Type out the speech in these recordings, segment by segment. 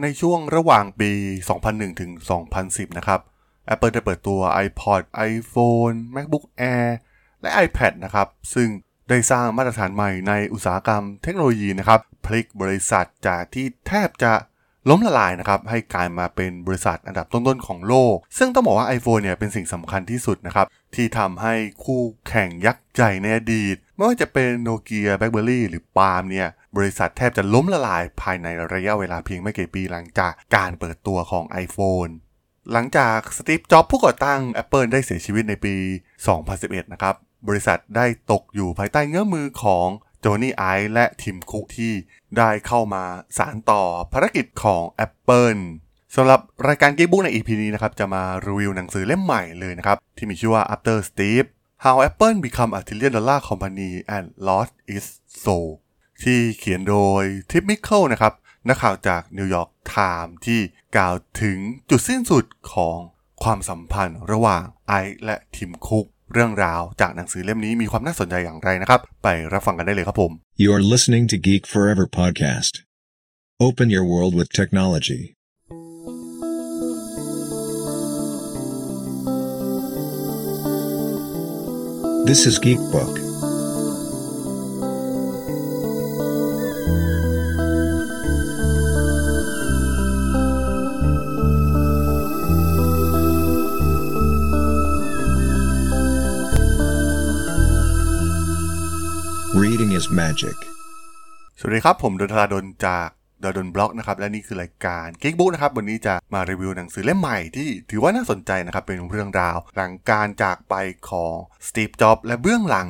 ในช่วงระหว่างปี 2001 ถึง 2010 นะครับ Apple ได้เปิดตัว iPod iPhone MacBook Air และ iPad นะครับ ซึ่งได้สร้างมาตรฐานใหม่ในอุตสาหกรรมเทคโนโลยีนะครับ พลิกบริษัทจากที่แทบจะล้มละลายนะครับ ให้กลายมาเป็นบริษัทอันดับต้นๆของโลก ซึ่งต้องบอกว่า iPhone เนี่ยเป็นสิ่งสำคัญที่สุดนะครับ ที่ทำให้คู่แข่งยักษ์ใหญ่ในอดีต ไม่ว่าจะเป็นโนเกียแบล็คเบอรี่หรือปาล์มเนี่ย บริษัทแทบจะล้มละลายภายในระยะเวลาเพียงไม่กี่ปีหลังจากการเปิดตัวของ iPhone หลังจากสตีฟ จ็อบส์ผู้ก่อตั้ง Apple ได้เสียชีวิตในปี 2011 นะครับ บริษัทได้ตกอยู่ภายใต้เงื้อมือของโจนี่ไอซ์และทิมคุกที่ได้เข้ามาสารต่อภารกิจของ Apple สำหรับรายการ g e e k Book ใน EP นี้นะครับ จะมารีวิวหนังสือเล่มใหม่เลยนะครับ ที่มีชื่อว่า After Steve How Apple Become a Trillion Dollar Company and Lost Its Soul ที่เขียนโดย Tripp Mickle นะครับนักข่าวจาก New York Times ที่กล่าวถึงจุดสิ้นสุดของความสัมพันธ์ระหว่าง Ive และ Tim Cook เรื่องราวจากหนังสือเล่มนี้มีความน่าสนใจอย่างไรนะครับ ไปรับฟังกันได้เลยครับผม You're listening to Geek Forever podcast. Open your world with technology. This is Geek Book. Is magic. สวัสดีครับ ผมดนทราดนจากดนบล็อกนะครับ และนี่คือรายการ g e e k Book นะครับ วันนี้จะมารีวิวหนังสือเล่มใหม่ที่ถือว่าน่าสนใจนะครับ เป็นเรื่องราว หลังการจากไปของสตีฟจ็อบและเบื้องหลัง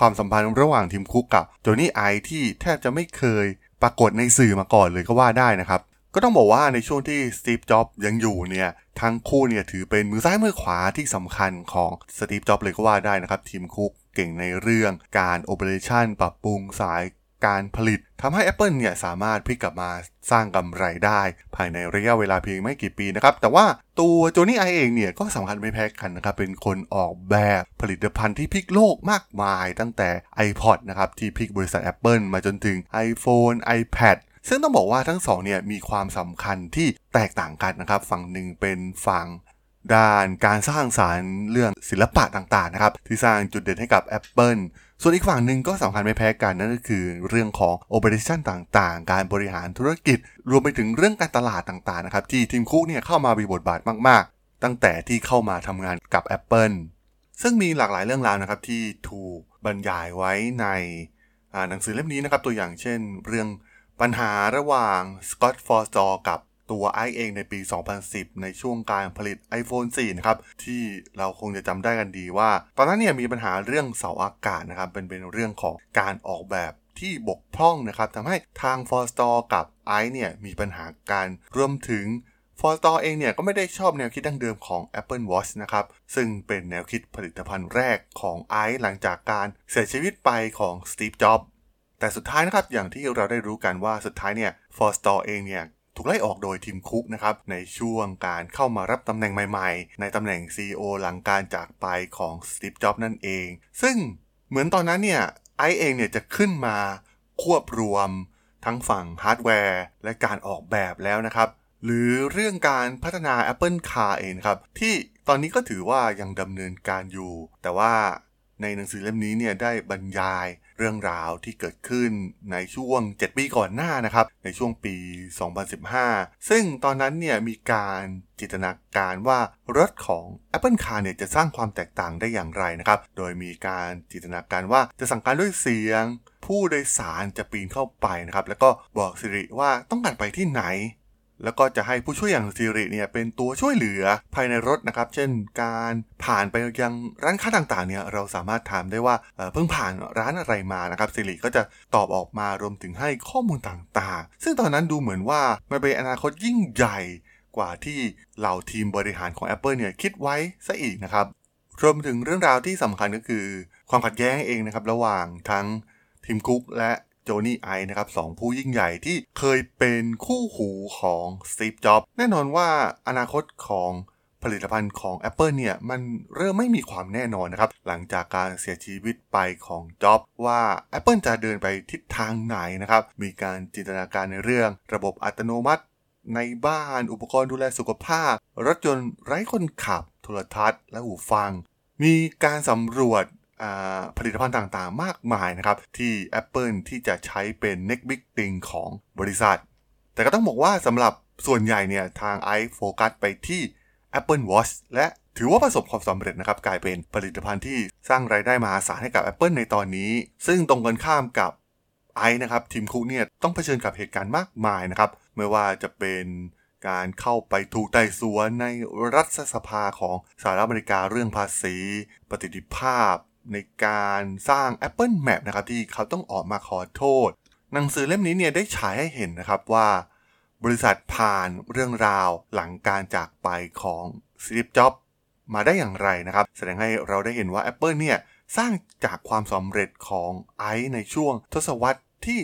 ความสัมพันธ์ระหว่างทีมคุกกับโจนี่ไอที่แทบจะไม่เคยปรากฏในสื่อมาก่อนเลยก็ว่าได้นะครับ ก็ต้องบอกว่าในช่วงที่สตีฟจ็อบส์ยังอยู่เนี่ยทั้งคู่เนี่ยถือเป็นมือซ้ายมือขวาที่สำคัญของสตีฟจ็อบส์เลยก็ว่าได้นะครับ ทีมคุกเก่งในเรื่องการโอเปอเรชันปรับปรุงสายการผลิตทำให้ Apple เนี่ยสามารถพลิกกลับมาสร้างกำไรได้ ภายในระยะเวลาเพียงไม่กี่ปีนะครับ แต่ว่าตัวโจนี่ไอเองเนี่ยก็สำคัญไม่แพ้กันนะครับ เป็นคนออกแบบผลิตภัณฑ์ที่พลิกโลกมากมาย ตั้งแต่ iPod นะครับที่พลิกบริษัท Apple มาจนถึง iPhone iPad ซึ่งต้องบอกว่าทั้งสองเนี่ยมีความสำคัญที่แตกต่างกันนะครับ ฝั่งหนึ่งเป็นฝั่งด้านการสร้างสารรค์เรื่องศิลปะต่างๆนะครับที่สร้างจุดเด่นให้กับ Apple ส่วนอีกฝั่งหนึ่งก็สำคัญไม่แพ้กันนั่นก็คือเรื่องของ Operation ต่างๆ การบริหารธุรกิจ รวมไปถึงเรื่องการตลาดต่างๆนะครับที่ทีมคุกเนี่ยเข้ามามีบทบาทมากๆ ตั้งแต่ที่เข้ามาทำงานกับ Apple ซึ่งมีหลากหลายเรื่องราวนะครับที่ถูกบรรยายไว้ในหนังสือเล่มนี้นะครับตัวอย่างเช่น เรื่อง ปัญหาระหว่างสกอตต์ฟอร์จอกับตัวไอเองในปี 2010 ในช่วงการผลิต iPhone 4 นะครับ ที่เราคงจะจำได้กันดีว่า ตอนนั้นเนี่ยมีปัญหาเรื่องเสาอากาศนะครับ เป็นเป็นเรื่องของการออกแบบที่บกพร่องนะครับทำให้ทาง f o r s t o r กับไอเนี่ยมีปัญหาการรวมถึง f o r s t o r เองเนี่ยก็ไม่ได้ชอบแนวคิดดั้งเดิมของ Apple Watch นะครับ ซึ่งเป็นแนวคิดผลิตภัณฑ์แรกของไอหลังจากการเสียชีวิตไปของ Steve Jobs แต่สุดท้ายนะครับอย่างที่เราได้รู้กันว่าสุดท้ายเนี่ย f o r s t o r เองเนี่ยถูกไล่ออกโดยทีมคุกนะครับในช่วงการเข้ามารับตำแหน่งใหม่ๆ ในตำแหน่ง CEO หลังการจากไปของ Steve Jobs นั่นเอง ซึ่งเหมือนตอนนั้นเนี่ยไอเองเนี่ยจะขึ้นมาควบรวมทั้งฝั่งฮาร์ดแวร์ และการออกแบบแล้วนะครับ หรือเรื่องการพัฒนา Apple Car เองครับ ที่ตอนนี้ก็ถือว่ายังดำเนินการอยู่ แต่ว่าในหนังสือเล่มนี้เนี่ยได้บรรยาย เรื่องราวที่เกิดขึ้นในช่วง 7 ปีก่อนหน้านะครับ ในช่วงปี 2015 ซึ่งตอนนั้นเนี่ยมีการจินตนาการว่ารถของ Apple Car เนี่ยจะสร้างความแตกต่างได้อย่างไรนะครับ โดยมีการจินตนาการว่าจะสั่งการด้วยเสียง ผู้โดยสารจะปีนเข้าไปนะครับ แล้วก็บอกสิริว่าต้องการไปที่ไหน แล้วก็จะให้ผู้ช่วยอย่างซิริเนี่ยเป็นตัวช่วยเหลือภายในรถนะครับ เช่นการผ่านไปยังร้านค้าต่างๆเนี่ยเราสามารถถามได้ว่าเพิ่งผ่านร้านอะไรมานะครับซิริก็จะตอบออกมารวมถึงให้ข้อมูลต่างๆ ซึ่งตอนนั้นดูเหมือนว่ามันเป็นอนาคตยิ่งใหญ่กว่าที่เหล่าทีมบริหารของ Apple เนี่ยคิดไว้ซะอีกนะครับรวมถึงเรื่องราวที่สำคัญก็คือ ความขัดแย้งเองนะครับระหว่างทั้งทีมคุกและ โจนี่ไอนะครับสองผู้ยิ่งใหญ่ที่เคยเป็นคู่หูของสตีฟจ็อบแน่นอนว่าอนาคตของผลิตภัณฑ์ของ Apple เนี่ย มันเริ่มไม่มีความแน่นอนนะครับ หลังจากการเสียชีวิตไปของจ็อบว่า Apple จะเดินไปทิศทางไหนนะครับ มีการจินตนาการในเรื่อง ระบบอัตโนมัติ ในบ้านอุปกรณ์ดูแลสุขภาพ รถยนต์ไร้คนขับ โทรทัศน์ และหูฟัง มีการสำรวจ ผลิตภัณฑ์ต่างๆ มากมายนะครับ ที่ Apple ที่จะใช้เป็น next big thing ของบริษัท แต่ก็ต้องบอกว่าสำหรับส่วนใหญ่เนี่ยทางไอโฟกัสไปที่ Apple Watch และถือว่าประสบความสำเร็จนะครับ กลายเป็นผลิตภัณฑ์ที่สร้างรายได้มหาศาลให้กับ Apple ในตอนนี้ ซึ่งตรงกันข้ามกับไอนะครับทีมคุกเนี่ยต้องเผชิญกับเหตุการณ์มากมายนะครับ ไม่ว่าจะเป็นการเข้าไปถูกไต่สวนในรัฐสภาของสหรัฐอเมริกาเรื่องภาษี ปฏิทิภาพ ในการสร้าง Apple Map นะครับที่เขาต้องออกมาขอโทษ หนังสือเล่มนี้เนี่ยได้ฉายให้เห็นนะครับว่า บริษัทผ่านเรื่องราวหลังการจากไปของสตีฟจ็อบมาได้อย่างไรนะครับ แสดงให้เราได้เห็นว่า Apple เนี่ยสร้างจากความสำเร็จของไอซ์ในช่วงทศวรรษที่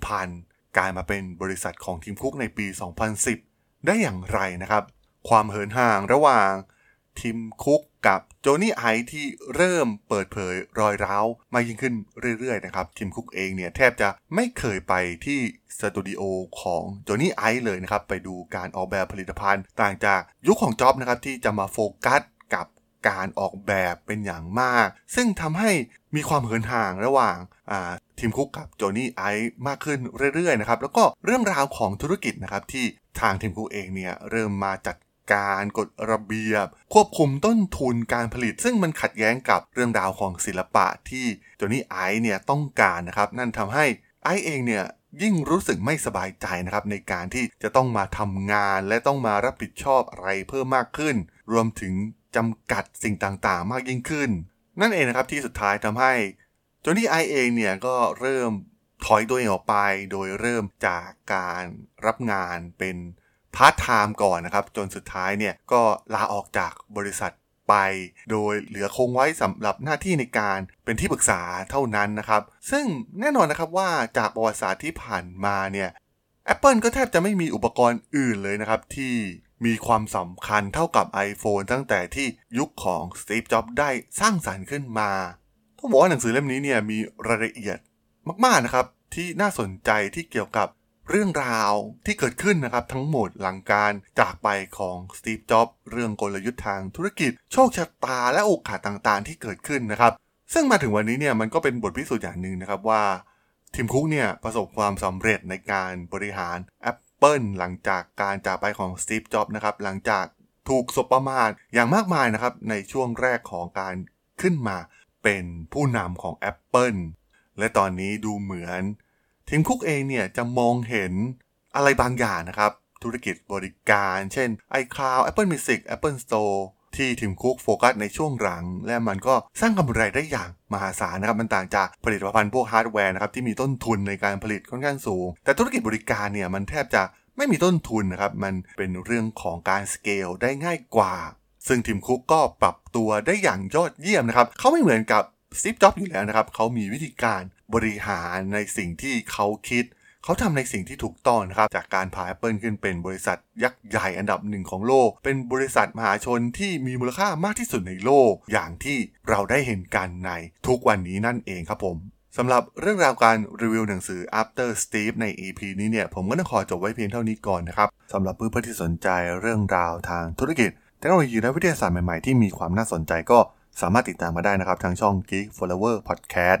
2000 กลายมาเป็นบริษัทของทีมคุกในปี 2010 ได้อย่างไรนะครับ ความเหินห่างระหว่าง ทีมคุกกับโจนี่ไอที่เริ่มเปิดเผยรอยร้าวมากยิ่งขึ้นเรื่อยๆนะครับทีมคุกเองเนี่ยแทบจะไม่เคยไปที่สตูดิโอของโจนี่ไอเลยนะครับ ไปดูการออกแบบผลิตภัณฑ์ ต่างจากยุคของจ็อบนะครับที่จะมาโฟกัสกับการออกแบบเป็นอย่างมาก ซึ่งทำให้มีความเหินห่างระหว่างทีมคุกกับโจนี่ไอมากขึ้นเรื่อยๆนะครับแล้วก็เรื่องราวของธุรกิจนะครับที่ทางทีมคุกเองเนี่ยเริ่มมาจัด การกฎระเบียบ ควบคุมต้นทุนการผลิต ซึ่งมันขัดแย้งกับเรื่องราวของศิลปะที่โจนี่ไอเนี่ยต้องการนะครับ นั่นทำให้ไอเองเนี่ยยิ่งรู้สึกไม่สบายใจนะครับในการที่จะต้องมาทำงานและต้องมารับผิดชอบอะไรเพิ่มมากขึ้น รวมถึงจำกัดสิ่งต่างๆ มากยิ่งขึ้น นั่นเองนะครับที่สุดท้ายทำให้จนี่ไอเองเนี่ยก็เริ่มถอยตัวเองออกไป โดยเริ่มจากการรับงานเป็น พาร์ทไทม์ก่อนนะครับ จนสุดท้ายเนี่ยก็ลาออกจากบริษัทไป โดยเหลือคงไว้สำหรับหน้าที่ในการเป็นที่ปรึกษาเท่านั้นนะครับ ซึ่งแน่นอนนะครับว่าจากประวัติศาสตร์ที่ผ่านมาเนี่ย Apple ก็แทบจะไม่มีอุปกรณ์อื่นเลยนะครับที่มีความสำคัญเท่ากับ iPhone ตั้งแต่ที่ยุคของ Steve Jobs ได้สร้างสรรค์ขึ้นมาต้องบอกว่าหนังสือเล่มนี้เนี่ยมีรายละเอียดมากๆนะครับที่น่าสนใจที่เกี่ยวกับ เรื่องราวที่เกิดขึ้นนะครับทั้งหมดหลังการจากไปของสตีฟ จ็อบเรื่องกลยุทธ์ทางธุรกิจ โชคชะตาและโอกาสต่างๆ ที่เกิดขึ้นนะครับ ซึ่งมาถึงวันนี้เนี่ยมันก็เป็นบทพิสูจน์อย่างหนึ่งนะครับว่าทีมคุกเนี่ยประสบความสำเร็จในการบริหาร Apple หลังจากการจากไปของสตีฟ จ็อบนะครับหลังจากถูกสบประมาทอย่างมากมายนะครับในช่วงแรกของการขึ้นมาเป็นผู้นำของ Apple และตอนนี้ดูเหมือน Tim Cook เองเนี่ยจะมองเห็นอะไรบางอย่างนะครับ ธุรกิจบริการ เช่น iCloud Apple Music Apple Store ที่ Tim Cook focus ในช่วงหลัง และมันก็สร้างกำไรได้อย่างมหาศาลนะครับ มันต่างจากผลิตภัณฑ์พวกฮาร์ดแวร์นะครับที่มีต้นทุนในการผลิตค่อนข้างสูง แต่ธุรกิจบริการเนี่ยมันแทบจะไม่มีต้นทุนนะครับ มันเป็นเรื่องของการสเกลได้ง่ายกว่า ซึ่ง Tim Cook ก็ปรับตัวได้อย่างยอดเยี่ยมนะครับ เขาไม่เหมือนกับสตีฟจ็อบอยู่แล้วนะครับ เขามีวิธีการ บริหารในสิ่งที่เขาคิด เขาทำในสิ่งที่ถูกต้องนะครับ จากการพา Apple ขึ้นเป็นบริษัทยักษ์ใหญ่อันดับหนึ่งของโลก เป็นบริษัทมหาชนที่มีมูลค่ามากที่สุดในโลก อย่างที่เราได้เห็นกันในทุกวันนี้นั่นเองครับผมสำหรับเรื่องราวการรีวิวหนังสือ After Steve ใน EP นี้เนี่ย ผมก็ต้องขอจบไว้เพียงเท่านี้ก่อนนะครับสำหรับเพื่อนๆที่สนใจเรื่องราวทางธุรกิจเทคโนโลยีและวิทยาศาสตร์ใหม่ๆ ที่มีความน่าสนใจก็สามารถติดตามมาได้นะครับ ทางช่อง Geek Flower Podcast